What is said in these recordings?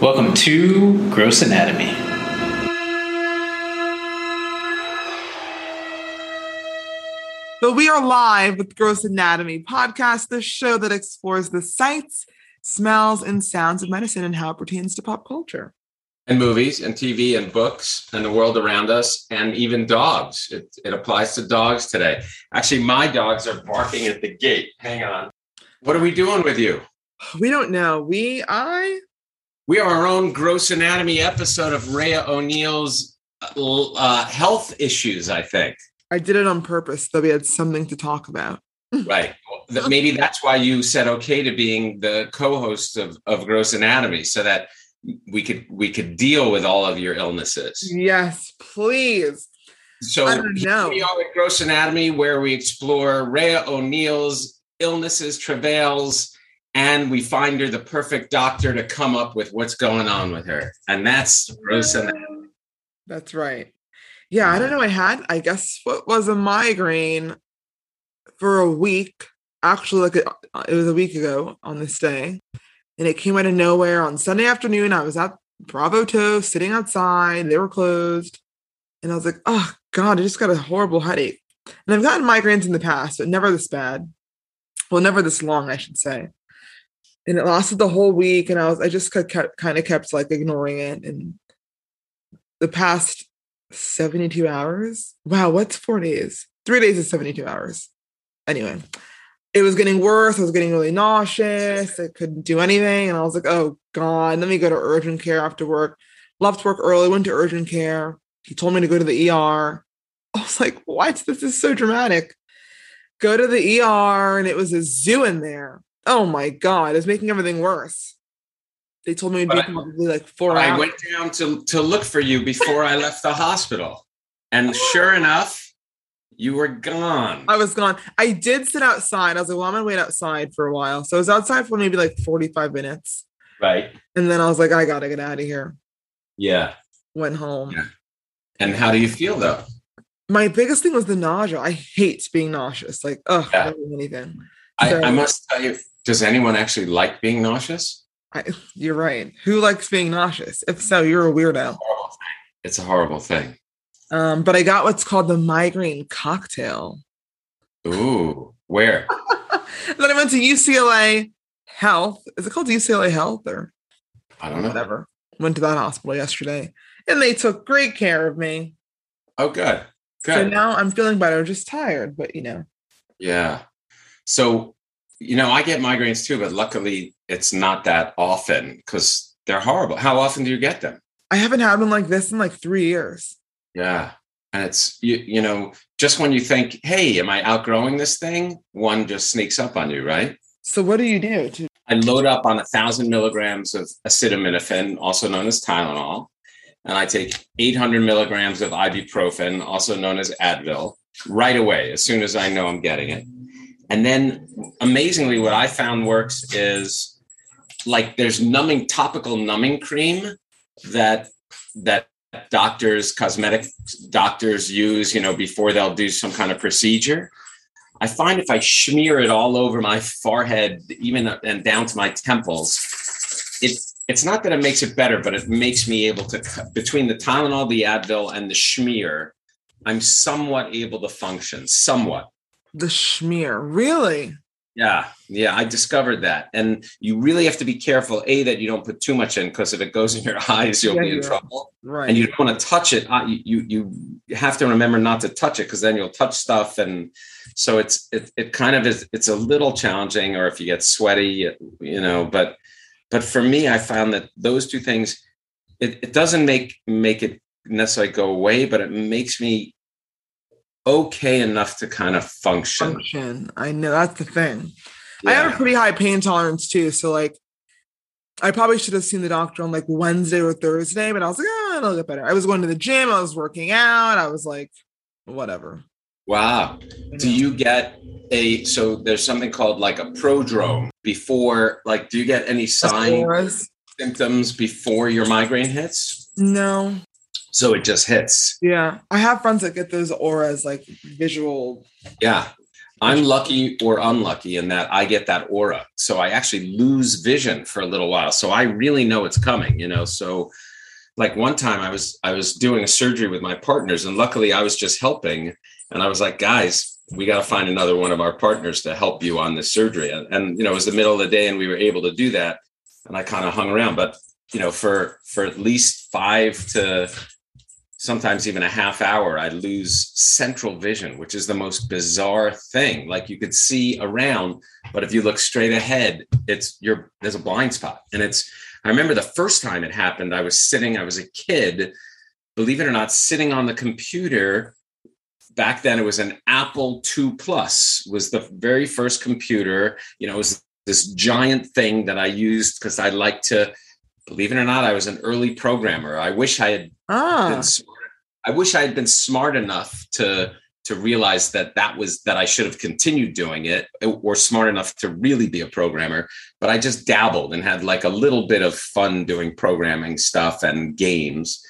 Welcome to Gross Anatomy. But we are live with Gross Anatomy podcast, the show that explores the sights, smells, and sounds of medicine and how it pertains to pop culture. and movies and TV and books and the world around us and even dogs. It, it applies to dogs today. Actually, my dogs are barking at the gate. Hang on. What are we doing with you? We don't know. We, I, We are our own gross anatomy episode of Raya O'Neill's uh, health issues, I think. I did it on purpose, though we had something to talk about. Right. That- Maybe that's why you said okay to being the co-host of, of Gross Anatomy, so that we could we could deal with all of your illnesses. Yes, please. So I don't here know. we are at Gross Anatomy, where we explore Raya O'Neill's illnesses, travails, and we find her the perfect doctor to come up with what's going on with her. And that's Anatomy. That's right. Yeah, I don't know. I had, I guess, what was a migraine for a week. Actually, like uh, it was a week ago on this day, and it came out of nowhere on Sunday afternoon. I was at Bravo Toast, sitting outside. They were closed, and I was like, "Oh God, I just got a horrible headache." And I've gotten migraines in the past, but never this bad. Well, never this long, I should say. And it lasted the whole week, and I was, I just kept, kind of kept like ignoring it, and the past 72 hours. Wow, what's four days? Three days is 72 hours. Anyway, it was getting worse. I was getting really nauseous. I couldn't do anything. And I was like, oh God, let me go to urgent care after work. Left work early, went to urgent care. He told me to go to the ER. I was like, what? This is so dramatic. Go to the ER, and it was a zoo in there. Oh my God, it's making everything worse. They told me it'd be I- probably like four I hours. went down to, to look for you before I left the hospital. And sure enough, you were gone. I was gone. I did sit outside. I was like, well, I'm gonna wait outside for a while. So I was outside for maybe like 45 minutes. Right. And then I was like, I gotta get out of here. Yeah. Went home. Yeah. And how do you feel though? My biggest thing was the nausea. I hate being nauseous. Like, ugh, Yeah. anything. I, So- I must tell you, does anyone actually like being nauseous? I, you're right. Who likes being nauseous? If so, you're a weirdo. It's a horrible thing. Um, but I got what's called the migraine cocktail. Ooh, where? then I went to UCLA Health. Is it called UCLA Health or I don't know. whatever? Went to that hospital yesterday, and they took great care of me. Oh, good. So now I'm feeling better, just tired, but you know. Yeah. So, you know, I get migraines too, but luckily it's not that often because they're horrible. How often do you get them? I haven't had one like this in like three years. Yeah. And it's, you, you know, just when you think, hey, am I outgrowing this thing? One just sneaks up on you, right? So what do you do to I load up on a thousand milligrams of acetaminophen, also known as Tylenol, and I take 800 milligrams of ibuprofen, also known as Advil, right away as soon as I know I'm getting it. And then, amazingly, what I found works is like there's numbing topical numbing cream that that doctors, cosmetic doctors use, you know, before they'll do some kind of procedure. I find if I smear it all over my forehead, even and down to my temples, it it's not that it makes it better, but it makes me able to between the Tylenol, the Advil, and the schmear, I'm somewhat able to function. Somewhat. The schmear? Really? Yeah, yeah, I discovered that, and you really have to be careful. A that you don't put too much in because if it goes in your eyes, you'll Yeah, be in yeah. trouble. Right. And you don't want to touch it. Uh, You you you have to remember not to touch it because then you'll touch stuff, and so it's it it kind of is. It's a little challenging, or if you get sweaty, you know. But but for me, I found that those two things, it, it doesn't make make it necessarily go away, but it makes me okay enough to kind of function. function. I know that's the thing. I have a pretty high pain tolerance too. So like I probably should have seen the doctor on like Wednesday or Thursday, but I was like, oh, it'll get better. I was going to the gym, I was working out, I was like, whatever. Wow. Do you get a so there's something called like a prodrome before like do you get any signs symptoms before your migraine hits? No. So it just hits. Yeah. I have friends that get those auras like visual. Yeah. I'm lucky or unlucky in that I get that aura. So I actually lose vision for a little while. So I really know it's coming, you know. So like one time I was I was doing a surgery with my partners and luckily I was just helping and I was like, guys, we got to find another one of our partners to help you on this surgery. And, and you know, it was the middle of the day and we were able to do that. And I kind of hung around, but you know, for for at least five to sometimes even a half hour, I lose central vision, which is the most bizarre thing. Like you could see around, but if you look straight ahead, it's you're there's a blind spot. And it's I remember the first time it happened, I was sitting, I was a kid, believe it or not, sitting on the computer. Back then it was an Apple II Plus, was the very first computer. You know, it was this giant thing that I used because I like to believe it or not, I was an early programmer. I wish I had Ah. I wish I had been smart enough to to realize that that was that I should have continued doing it or smart enough to really be a programmer. But I just dabbled and had like a little bit of fun doing programming stuff and games.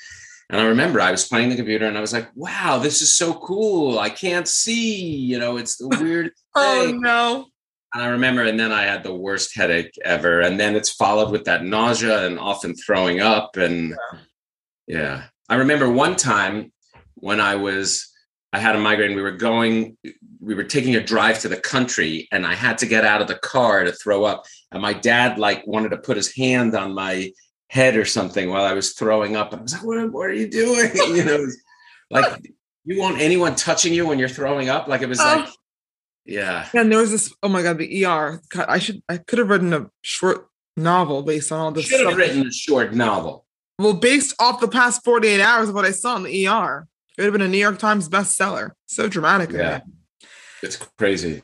And I remember I was playing the computer and I was like, wow, this is so cool. I can't see, you know, it's the weird oh no. And I remember, and then I had the worst headache ever. And then it's followed with that nausea and often throwing up. And yeah, I remember one time when I was, I had a migraine. We were going, we were taking a drive to the country, and I had to get out of the car to throw up. And my dad like wanted to put his hand on my head or something while I was throwing up. And I was like, "What, what are you doing?" You know, like you want anyone touching you when you're throwing up? Like it was like, Oh. yeah. And there was this. Oh my god, the ER. God, I should. I could have written a short novel based on all this Should have written a short novel. Well, based off the past 48 hours of what I saw in the ER, it would have been a New York Times bestseller. So dramatic. Yeah. it. It's crazy.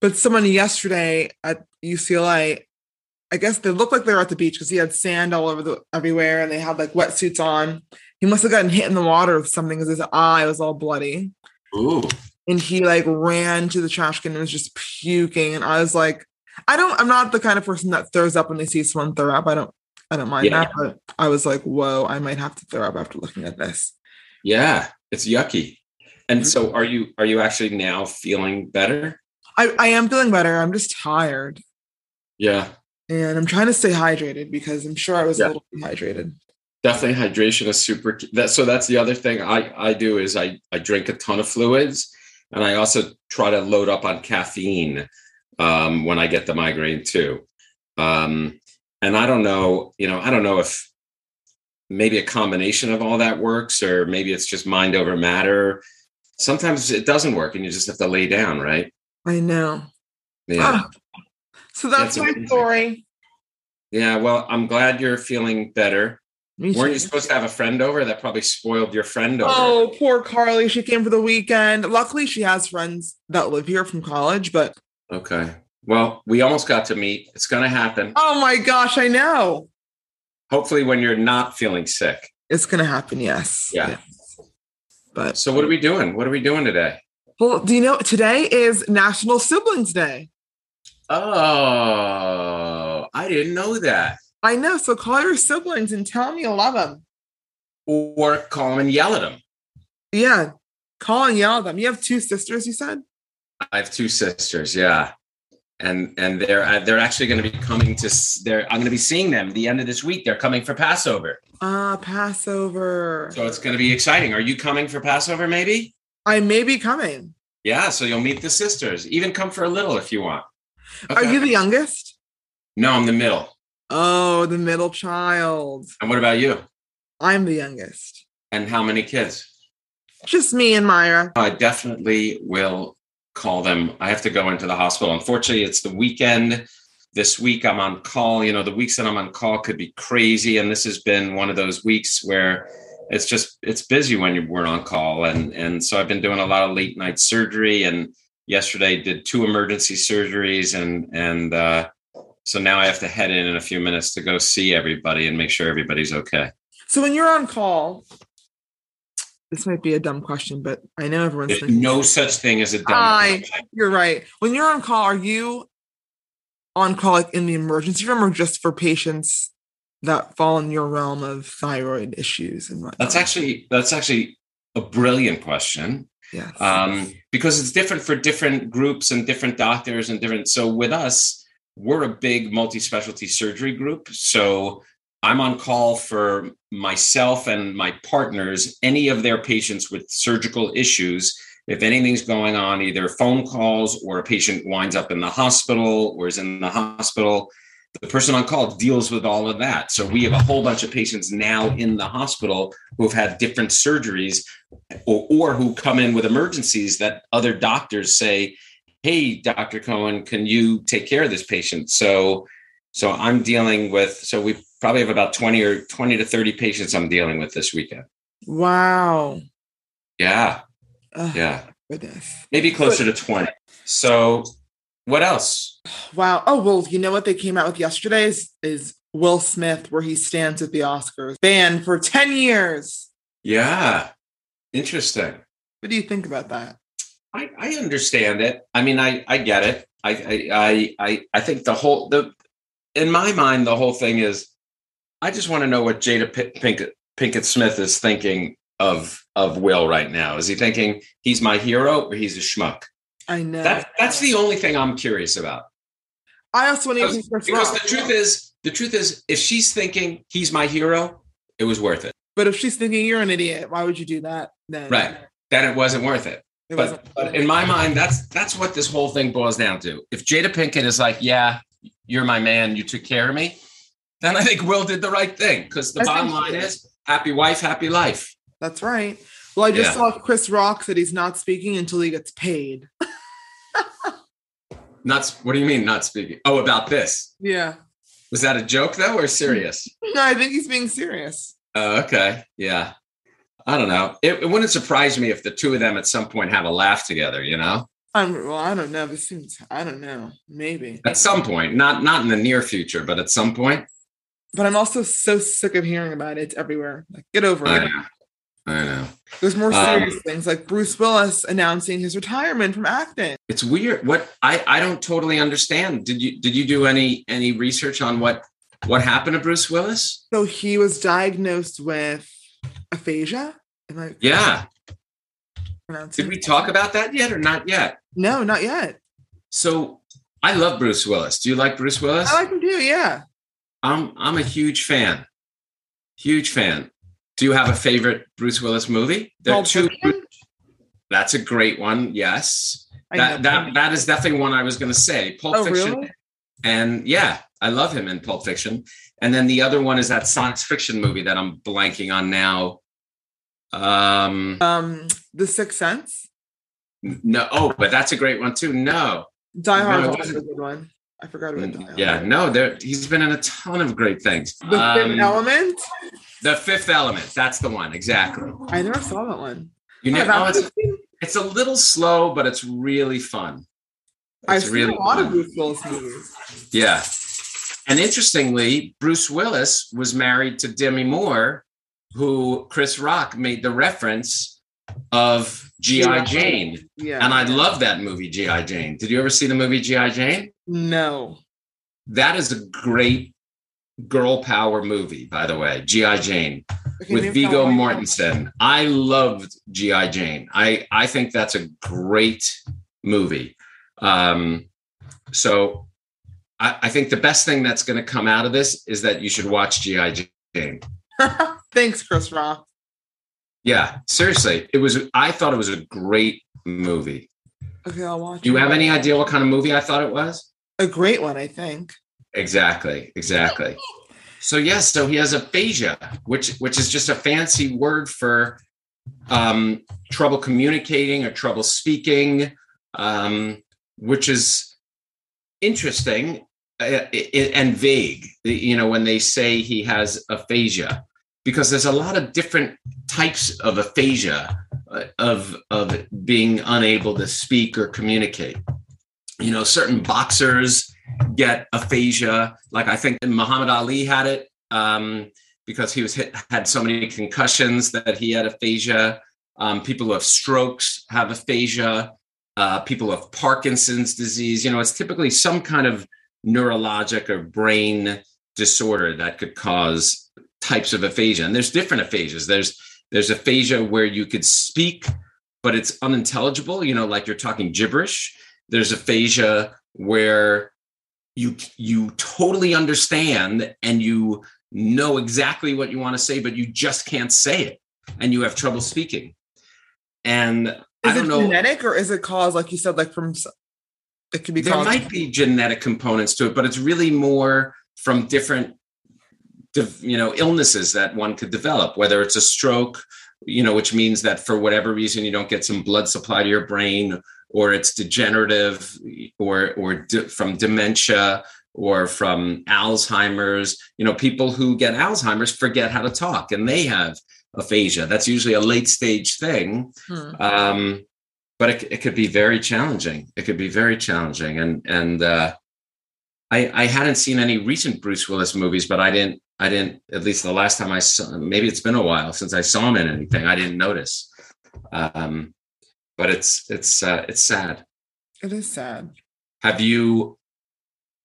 But someone yesterday at UCLA, I guess they looked like they were at the beach because he had sand all over the everywhere and they had like wetsuits on. He must have gotten hit in the water with something because his eye was all bloody. Ooh. And he like ran to the trash can and was just puking. And I was like, I don't, I'm not the kind of person that throws up when they see someone throw up. I don't, I don't mind Yeah. that. But I was like, whoa, I might have to throw up after looking at this. Yeah, it's yucky. And so are you are you actually now feeling better? I, I am feeling better. I'm just tired. Yeah. And I'm trying to stay hydrated because I'm sure I was Yeah. a little dehydrated. Definitely hydration is super key. that so that's the other thing I I do is I I drink a ton of fluids and I also try to load up on caffeine um when I get the migraine too. Um and I don't know, you know, I don't know if maybe a combination of all that works or maybe it's just mind over matter. Sometimes it doesn't work and you just have to lay down, right? I know. Yeah. Ah, so that's That's my amazing. story. Yeah, well, I'm glad you're feeling better. Me Weren't too. you supposed to have a friend over? That probably spoiled your friend over. Oh, poor Carly. She came for the weekend. Luckily, she has friends that live here from college, but Okay. Well, we almost got to meet. It's going to happen. oh my gosh, I know. Hopefully, when you're not feeling sick. It's going to happen, yes. Yeah. Yes. But, So, what are we doing? What are we doing today? well, do you know today is National Siblings Day? Oh, I didn't know that. I know. So call your siblings and tell them you love them. Or call them and yell at them. Yeah. Call and yell at them. You have two sisters, you said? I have two sisters. Yeah. And and they're uh, they're actually going to be coming to they're I'm going to be seeing them the end of this week. They're coming for Passover, Ah, Passover. so it's going to be exciting. Are you coming for Passover? Maybe. I may be coming. Yeah, so you'll meet the sisters. Even come for a little if you want. Are you the youngest? No, I'm the middle. Oh, the middle child. And what about you? I'm the youngest. And how many kids? Just me and Myra. I definitely will call them. I have to go into the hospital. Unfortunately, it's the weekend. This week I'm on call. You know, the weeks that I'm on call could be crazy. And this has been one of those weeks where it's just it's busy when you we're on call. And and so I've been doing a lot of late night surgery and yesterday did two emergency surgeries and and uh so now I have to head in in a few minutes to go see everybody and make sure everybody's okay. So when you're on call, this might be a dumb question, but I know everyone's There's thinking. no such thing as a dumb I- question. You're right. When you're on call, are you on call like in the emergency room or just for patients that fall in your realm of thyroid issues and whatnot? That's actually that's actually a brilliant question. Yes. um, because it's different for different groups and different doctors and different. So with us, we're a big multi-specialty surgery group. So I'm on call for myself and my partners, any of their patients with surgical issues. If anything's going on, either phone calls or a patient winds up in the hospital or is in the hospital, the person on call deals with all of that. So we have a whole bunch of patients now in the hospital who have had different surgeries or, or who come in with emergencies that other doctors say, Hey, Dr. Cohen, can you take care of this patient? So so I'm dealing with so we probably have about 20 or 20 to 30 patients I'm dealing with this weekend. wow. Yeah. Ugh, Yeah. Goodness. Maybe closer to 20. So what else? Wow. Oh well, you know what they came out with yesterday is, is Will Smith, where he stands at the Oscars, banned for 10 years. Yeah. Interesting. What do you think about that? I, I understand it. I mean, I, I get it. I, I, I, I, I think the whole, the, in my mind, the whole thing is, I just want to know what Jada Pinkett, Pinkett Smith is thinking of, of Will right now. Is he thinking he's my hero or he's a schmuck? I know. That, that's the only thing I'm curious about. I also want to Because, because the truth is, the truth is, if she's thinking he's my hero, it was worth it. But if she's thinking you're an idiot, why would you do that? Then Right. Then it wasn't worth it. It but, wasn't. but in my mind, that's that's what this whole thing boils down to. If Jada Pinkett is like, "Yeah, you're my man, you took care of me," then I think Will did the right thing because the I bottom line is happy wife, happy life. That's right. Well, I just Yeah. saw Chris Rock said he's not speaking until he gets paid. Not what do you mean not speaking? Oh, about this Yeah. was that a joke though or serious? No, I think he's being serious. Oh, okay, yeah. I don't know. It, it wouldn't surprise me if the two of them at some point have a laugh together. You know, I'm well, I don't know. This seems I don't know. Maybe. at some point, not not in the near future, but at some point. But I'm also so sick of hearing about it. It's everywhere. Like, get over I it. know. I know. There's more Um, serious things like Bruce Willis announcing his retirement from acting. it's weird what i i don't totally understand did you did you do any any research on what what happened to bruce willis So he was diagnosed with aphasia. Am I yeah did we talk about that yet or not yet No, not yet. so i love bruce willis do you like bruce willis I like him too. Yeah. I'm i'm a huge fan huge fan do you have a favorite bruce willis movie there are two that's a great one yes that that that is definitely one i was going to say pulp Oh, fiction really? And yeah, I love him in Pulp Fiction. And then the other one is that science fiction movie that I'm blanking on now. Um Um, The Sixth Sense. no, oh, but that's a great one too. No. Die Hard No, also a good one. I forgot about. Mm, Yeah, no, there he's been in a ton of great things. The Fifth Um, Element. the fifth element, that's the one, exactly. I never saw that one. You know, oh, it's, it's a little slow, but it's really fun. I've It's seen really a lot of fun. Bruce Willis movies. Yeah. And interestingly, Bruce Willis was married to Demi Moore, who Chris Rock made the reference of G.I. G.I. Jane. Yeah. And I love that movie, G.I. Jane. Did you ever see the movie G.I. Jane? No. That is a great girl power movie, by the way, G.I. Jane Okay, with Viggo. Mortensen. I loved G.I. Jane. I, I think that's a great movie. Um, so I, I think the best thing that's going to come out of this is that you should watch G.I. Jane. Thanks, Chris Rock. Yeah, seriously. It was, I thought it was a great movie. Okay, I'll watch. Do you have any idea what kind of movie I thought it was? A great one, I think. Exactly, exactly. So yes, so he has aphasia, which which is just a fancy word for um, trouble communicating or trouble speaking, um, which is interesting uh, and vague. You know, when they say he has aphasia, because there's a lot of different types of aphasia uh, of of being unable to speak or communicate. You know, certain boxers get aphasia. Like I think Muhammad Ali had it um, because he was hit, had so many concussions that he had aphasia. Um, people who have strokes have aphasia. Uh, people who have Parkinson's disease. You know, it's typically some kind of neurologic or brain disorder that could cause types of aphasia. And there's different aphasias. There's there's aphasia where you could speak, but it's unintelligible. You know, like you're talking gibberish. There's aphasia where you you totally understand and you know exactly what you want to say, but you just can't say it, and you have trouble speaking. And I Is don't it know. genetic or is it caused, like you said, like from? It could be there caused. might be genetic components to it, but it's really more from different, you know, illnesses that one could develop. Whether it's a stroke, you know, which means that for whatever reason you don't get some blood supply to your brain, or it's degenerative, or or de- from dementia, or from Alzheimer's. You know, people who get Alzheimer's forget how to talk, and they have aphasia. That's usually a late stage thing Hmm. um, but it, it could be very challenging. It could be very challenging, and and uh, I I hadn't seen any recent Bruce Willis movies, but I didn't I didn't at least the last time I saw maybe it's been a while since I saw him in anything. I didn't notice, um, but it's it's uh, it's sad. It is sad. Have you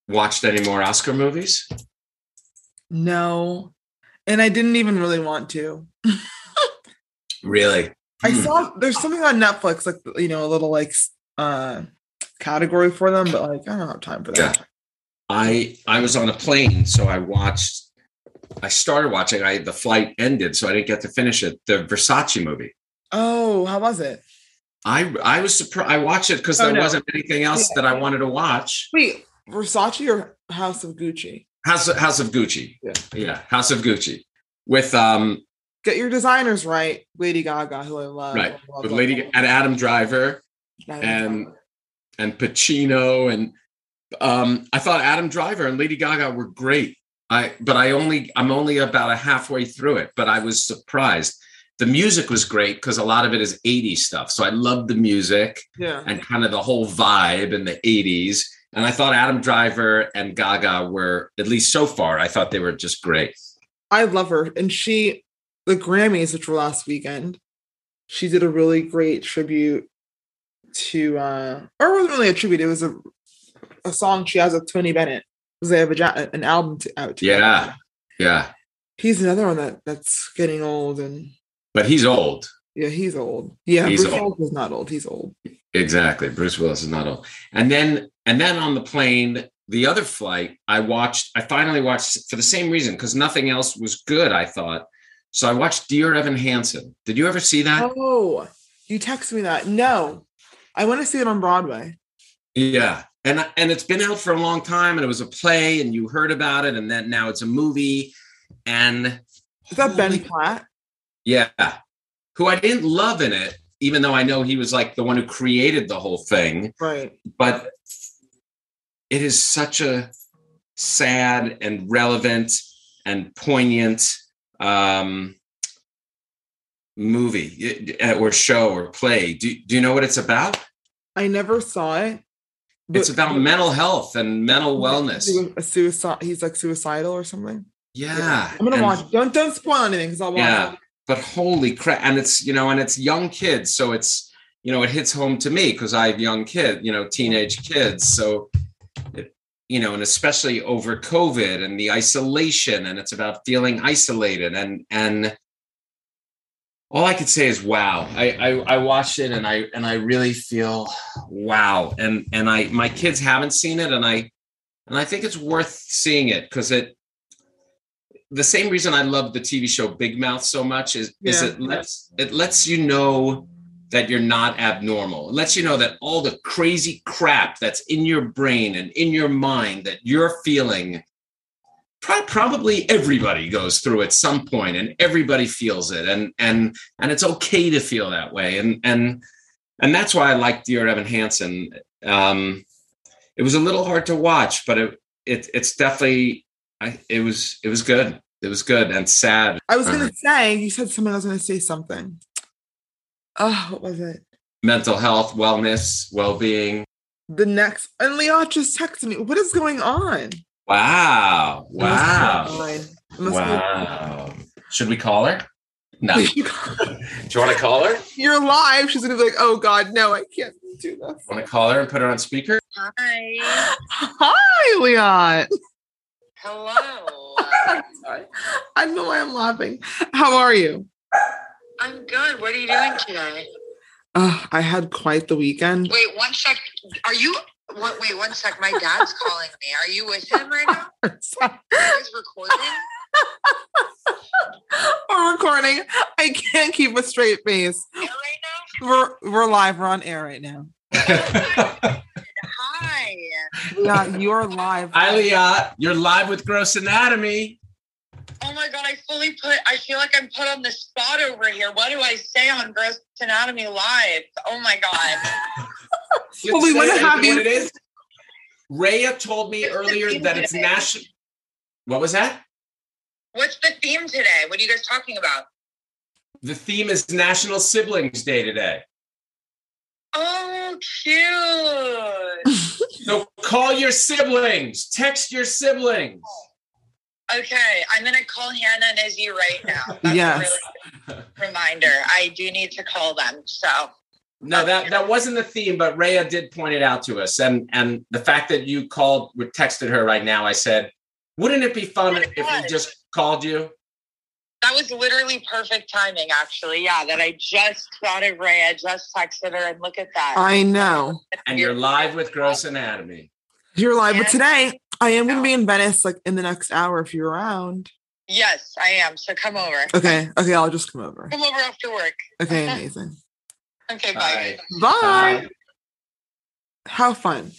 watched any more Oscar movies? No, and I didn't even really want to. Really? I Hmm. saw there's something on Netflix, like you know, a little like uh category for them, but like I don't have time for that. Yeah. I I was on a plane, so I watched. I started watching. I the flight ended, so I didn't get to finish it. The Versace movie. Oh, how was it? I I was surprised. I watched it because Oh, there no. wasn't anything else Yeah. that I wanted to watch. Wait, Versace or House of Gucci? House of, House of Gucci. Yeah. yeah, House of Gucci with um Get your designers right. Lady Gaga, who I love. right with Lady and Adam Driver Love, and- love. and Pacino and um I thought Adam Driver and Lady Gaga were great. I but I only I'm only about a halfway through it, but I was surprised. The music was great because a lot of it is 80s stuff. So I loved the music. yeah. and kind of the whole vibe in the 80s. And I thought Adam Driver and Gaga were, at least so far, I thought they were just great. I love her. And she, the Grammys, which were last weekend, she did a really great tribute to, uh, or it wasn't really a tribute, it was a, a song she has with Tony Bennett. Because they have a, an album to, out. together. Yeah. Yeah. He's another one that that's getting old and But he's old. yeah, he's old. Yeah, He's Bruce old. Willis is not old. He's old. Exactly. Bruce Willis is not old. And then, and then on the plane, the other flight, I watched, I finally watched for the same reason, because nothing else was good, I thought. So I watched Dear Evan Hansen. Did you ever see that? Oh, you texted me that. No, I want to see it on Broadway. Yeah. And and it's been out for a long time and it was a play and you heard about it and then now it's a movie and Is that Ben Platt? Yeah. Who I didn't love in it even though I know he was like the one who created the whole thing, Right. but it is such a sad and relevant and poignant um movie or show or play. Do, do you know what it's about? I never saw it. It's about mental health and mental wellness. A suicide. He's like suicidal or something. Yeah. I'm gonna and- watch. Don't don't spoil anything because I'll watch. Yeah. it. But holy crap. And it's, you know, and it's young kids. So it's, you know, it hits home to me because I have young kids, you know, teenage kids. So, it, you know, and especially over COVID and the isolation, and it's about feeling isolated. And, and all I could say is, wow. I, I, I watched it and I, and I really feel, wow. And, and I, my kids haven't seen it and I, and I think it's worth seeing it because it, the same reason I love the TV show Big Mouth so much is, is it lets it lets you know that you're not abnormal. It lets you know that all the crazy crap that's in your brain and in your mind that you're feeling probably everybody goes through at some point and everybody feels it and and and it's okay to feel that way and and and that's why I like Dear Evan Hansen. Um, it was a little hard to watch, but it, it it's definitely I, it was it was good. It was good and sad. I was gonna Uh-huh. say you said someone was gonna say something. Oh, what was it? Mental health, wellness, well-being. The next and Leon just texted me. What is going on? Wow! It must be Wow! mine. It must be- Wow! Should we call her? No. Do you you want to call her? You're live. She's gonna be like, "Oh God, no, I can't do this." Want to call her and put her on speaker? Hi. Hi, Leon. Hello. I'm sorry. I don't know why I'm laughing. How are you? I'm good. What are you doing today? Uh, I had quite the weekend. Wait, one sec. Are you? What, wait, one sec. My dad's calling me. Are you with him right now? Are you recording? we're recording. I can't keep a straight face. Right We're we're live. We're on air right now. Now? Hi. Yeah, you're live. Hi, Leah. You're live with Gross Anatomy. Oh my god, I fully put. I feel like I'm put on the spot over here. What do I say on Gross Anatomy Live? Oh my god. Well, we wanna it, have what you- It is. Raya told me What's earlier theme that it's national. What was that? What's the theme today? What are you guys talking about? The theme is National Siblings Day today. Oh, cute. So call your siblings, text your siblings. Okay, I'm gonna call Hannah and Izzy right now. That's Yes. a really good reminder. I do need to call them. So No, that that wasn't the theme, but Raya did point it out to us, and and the fact that you called, texted her right now. I said, wouldn't it be fun if we just called you? That was literally perfect timing, actually. Yeah, that I just thought of Ray. I just texted her, and look at that. I know. And you're live with Gross Anatomy. You're live, but today I am going to be in Venice like in the next hour if you're around. Yes, I am. So come over. Okay. Okay. I'll just come over. Come over after work. Okay. Amazing. Okay, bye. Bye. Bye. How fun.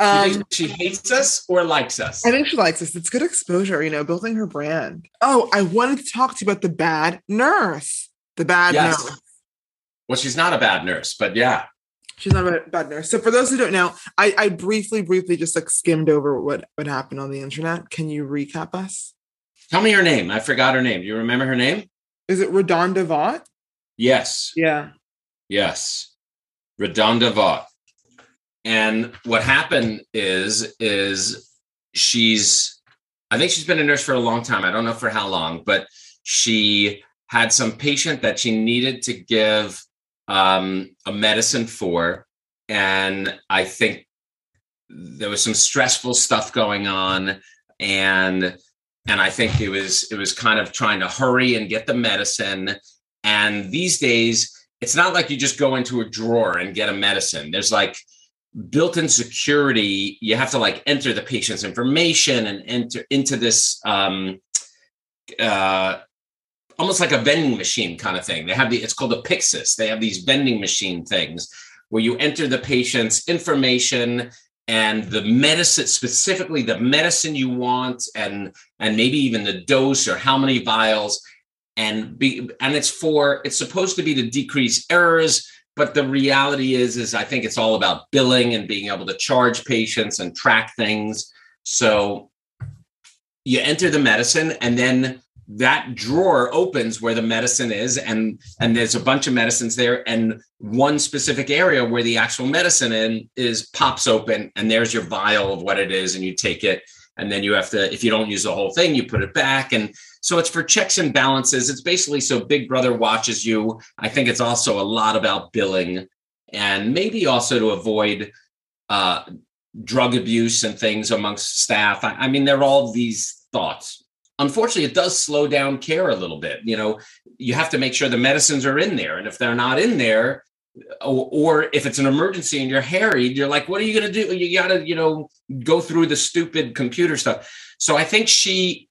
Um, she hates us or likes us? I think she likes us. It's good exposure, you know, building her brand. Oh, I wanted to talk to you about the bad nurse. The bad Yes. nurse. Well, she's not a bad nurse, but yeah. She's not a bad nurse. So for those who don't know, I, I briefly, briefly just like skimmed over what, what happened on the internet. Can you recap us? Tell me her name. I forgot her name. Do you remember her name? Is it RaDonda Vaught? Yes. Yeah. Yes. RaDonda Vaught. And what happened is, is she's, I think she's been a nurse for a long time. I don't know for how long, but she had some patient that she needed to give um, a medicine for. And I think there was some stressful stuff going on. And and I think it was it was kind of trying to hurry and get the medicine. And these days, it's not like you just go into a drawer and get a medicine. There's like built-in security. You have to like enter the patient's information and enter into this um, uh, almost like a vending machine kind of thing. They have the it's called a Pyxis. They have these vending machine things where you enter the patient's information and the medicine specifically the medicine you want and and maybe even the dose or how many vials and be and it's for it's supposed to be to decrease errors but the reality is is i think it's all about billing and being able to charge patients and track things. So you enter the medicine and then that drawer opens where the medicine is and and there's a bunch of medicines there and one specific area where the actual medicine in is pops open and there's your vial of what it is and you take it. And then you have to if you don't use the whole thing you put it back and so it's for checks and balances. It's basically so big brother watches you. I think it's also a lot about billing and maybe also to avoid uh, drug abuse and things amongst staff. I, I mean there are all these thoughts. Unfortunately it does slow down care a little bit. You know you have to make sure the medicines are in there. And if they're not in there or, if it's an emergency and you're harried you're like what are you going to do? You got to you know go through the stupid computer stuff. So i think she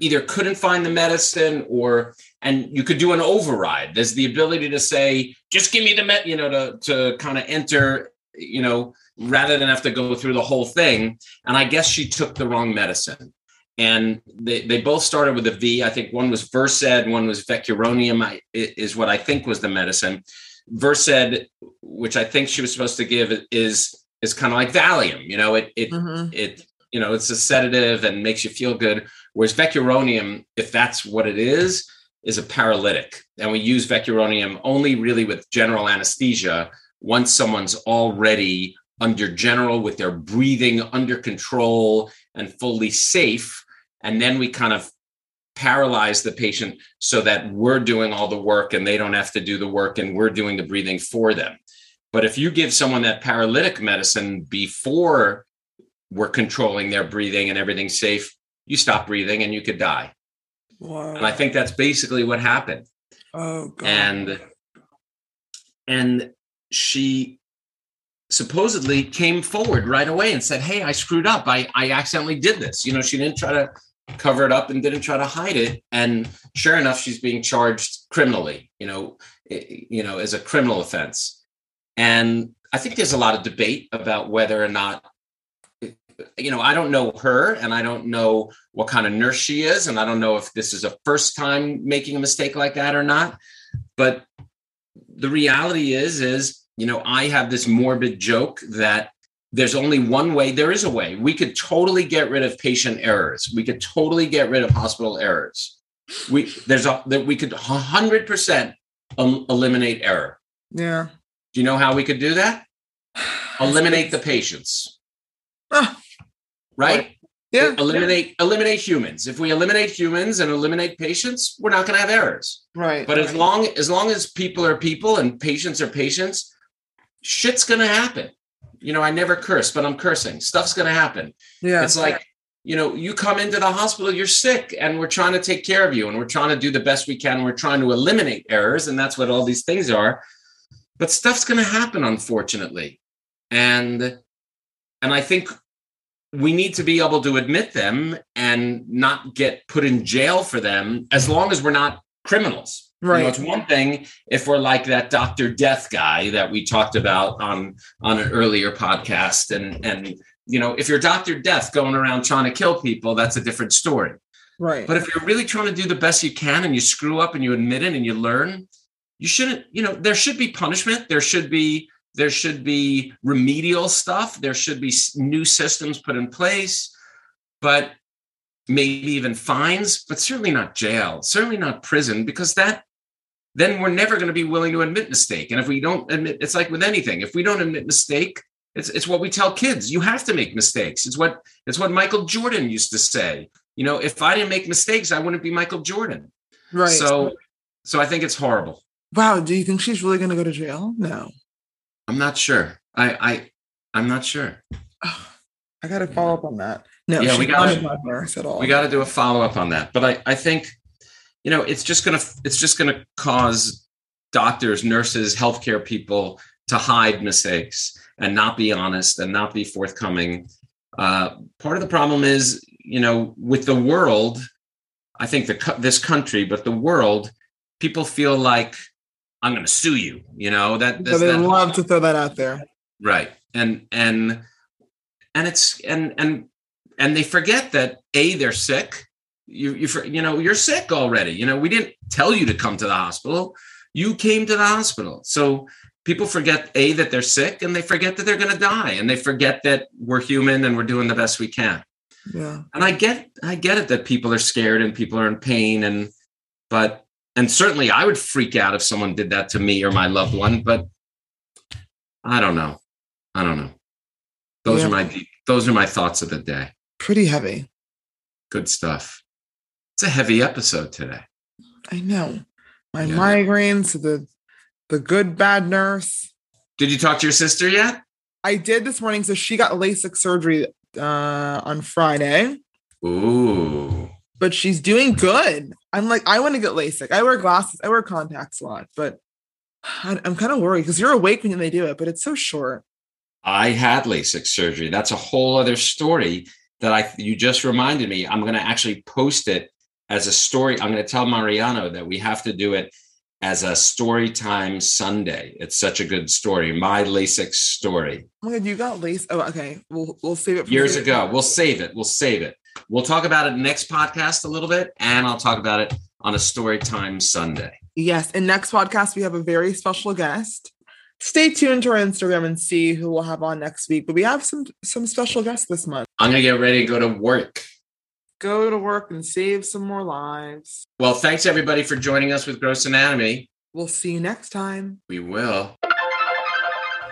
either couldn't find the medicine or and you could do an override there's the ability to say just give me the med you know to to kind of enter you know rather than have to go through the whole thing and i guess she took the wrong medicine and they, they both started with a V. I think one was Versed, one was Vecuronium, I, is what I think was the medicine. Versed, which I think she was supposed to give, is is kind of like Valium. You know, it it Mhm. it you know it's a sedative and makes you feel good. Whereas Vecuronium, if that's what it is, is a paralytic, and we use Vecuronium only really with general anesthesia once someone's already under general with their breathing under control and fully safe. And then we kind of paralyze the patient so that we're doing all the work and they don't have to do the work and we're doing the breathing for them. But if you give someone that paralytic medicine before we're controlling their breathing and everything's safe you stop breathing and you could die Wow. and i think that's basically what happened oh god. and and she supposedly came forward right away and said, Hey, I screwed up. I, I accidentally did this. You know, she didn't try to cover it up and didn't try to hide it. And sure enough, she's being charged criminally, you know, eh, you know, as a criminal offense. And I think there's a lot of debate about whether or not, you know, I don't know her and I don't know what kind of nurse she is. And I don't know if this is a first time making a mistake like that or not. But the reality is, is, you know, I have this morbid joke that there's only one way. There is a way. We could totally get rid of patient errors. We could totally get rid of hospital errors. We there's a that we could hundred percent eliminate error. Yeah. Do you know how we could do that? Eliminate the patients. Ah. Right? Yeah. Eliminate eliminate humans. If we eliminate humans and eliminate patients, we're not going to have errors. Right. But as long as long as people are people and patients are patients, shit's going to happen you know, I never curse, but I'm cursing. Stuff's going to happen. yeah. It's like, you know, you come into the hospital, you're sick, and we're trying to take care of you, and we're trying to do the best we can. We're trying to eliminate errors, and that's what all these things are. But stuff's going to happen, unfortunately, and and I think we need to be able to admit them and not get put in jail for them, as long as we're not criminals. right. You know, it's one thing if we're like that Dr. Death guy that we talked about on on an earlier podcast. And and you know, if you're Dr. Death going around trying to kill people, that's a different story. right. But if you're really trying to do the best you can and you screw up and you admit it and you learn, you shouldn't, you know, there should be punishment. There should be there should be remedial stuff. There should be new systems put in place, but maybe even fines, but certainly not jail, certainly not prison, because that then we're never going to be willing to admit mistake. And if we don't admit, it's like with anything. If we don't admit mistake, it's it's what we tell kids. You have to make mistakes. It's what it's what Michael Jordan used to say. You know, if I didn't make mistakes, I wouldn't be Michael Jordan. right. So so I think it's horrible. wow. Do you think she's really going to go to jail? No. I'm not sure. I I I'm not sure. I got to follow up on that. No, Yeah, we gotta- a bad nurse at all. We got to do a follow up on that. But I, I think, you know, it's just gonna it's just gonna cause doctors, nurses, healthcare people to hide mistakes and not be honest and not be forthcoming. Uh, part of the problem is, you know, with the world, I think the this country, but the world, people feel like I'm going to sue you. You know that, So they that love to throw that out there. right and and and it's and and and they forget that a they're sick you you you know you're sick already you know we didn't tell you to come to the hospital you came to the hospital so people forget a that they're sick and they forget that they're going to die and they forget that we're human and we're doing the best we can Yeah. and i get i get it that people are scared and people are in pain and but and certainly i would freak out if someone did that to me or my loved one but i don't know i don't know those Yeah. are my those are my thoughts of the day Pretty heavy. good stuff it's a heavy episode today I know. My Yeah. migraines, the the good bad nurse. did you talk to your sister yet I did this morning. So she got LASIK surgery uh, on Friday, ooh but she's doing good. I'm like, I want to get LASIK. I wear glasses. I wear contacts a lot, but I- I'm kind of worried because you're awake when they do it, but it's so short. I had LASIK surgery. That's a whole other story that I you just reminded me. I'm going to actually post it as a story. I'm going to tell Mariano that we have to do it as a story time Sunday. It's such a good story. My LASIK story Oh my god, you got lace. Oh, okay. We'll we'll save it for years ago. We'll save it. We'll save it. We'll talk about it next podcast a little bit, and I'll talk about it on a story time Sunday. Yes. And next podcast, we have a very special guest. Stay tuned to our Instagram and see who we'll have on next week. But we have some some special guests this month. I'm going to get ready to go to work. Go to work and save some more lives. Well, thanks everybody for joining us with Gross Anatomy. We'll see you next time. We will.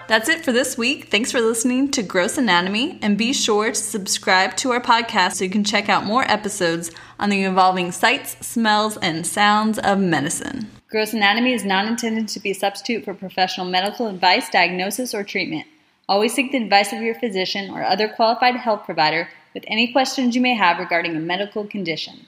That's it for this week. Thanks for listening to Gross Anatomy, and be sure to subscribe to our podcast so you can check out more episodes on the evolving sights, smells, and sounds of medicine. Gross Anatomy is not intended to be a substitute for professional medical advice, diagnosis, or treatment. Always seek the advice of your physician or other qualified health provider with any questions you may have regarding a medical condition.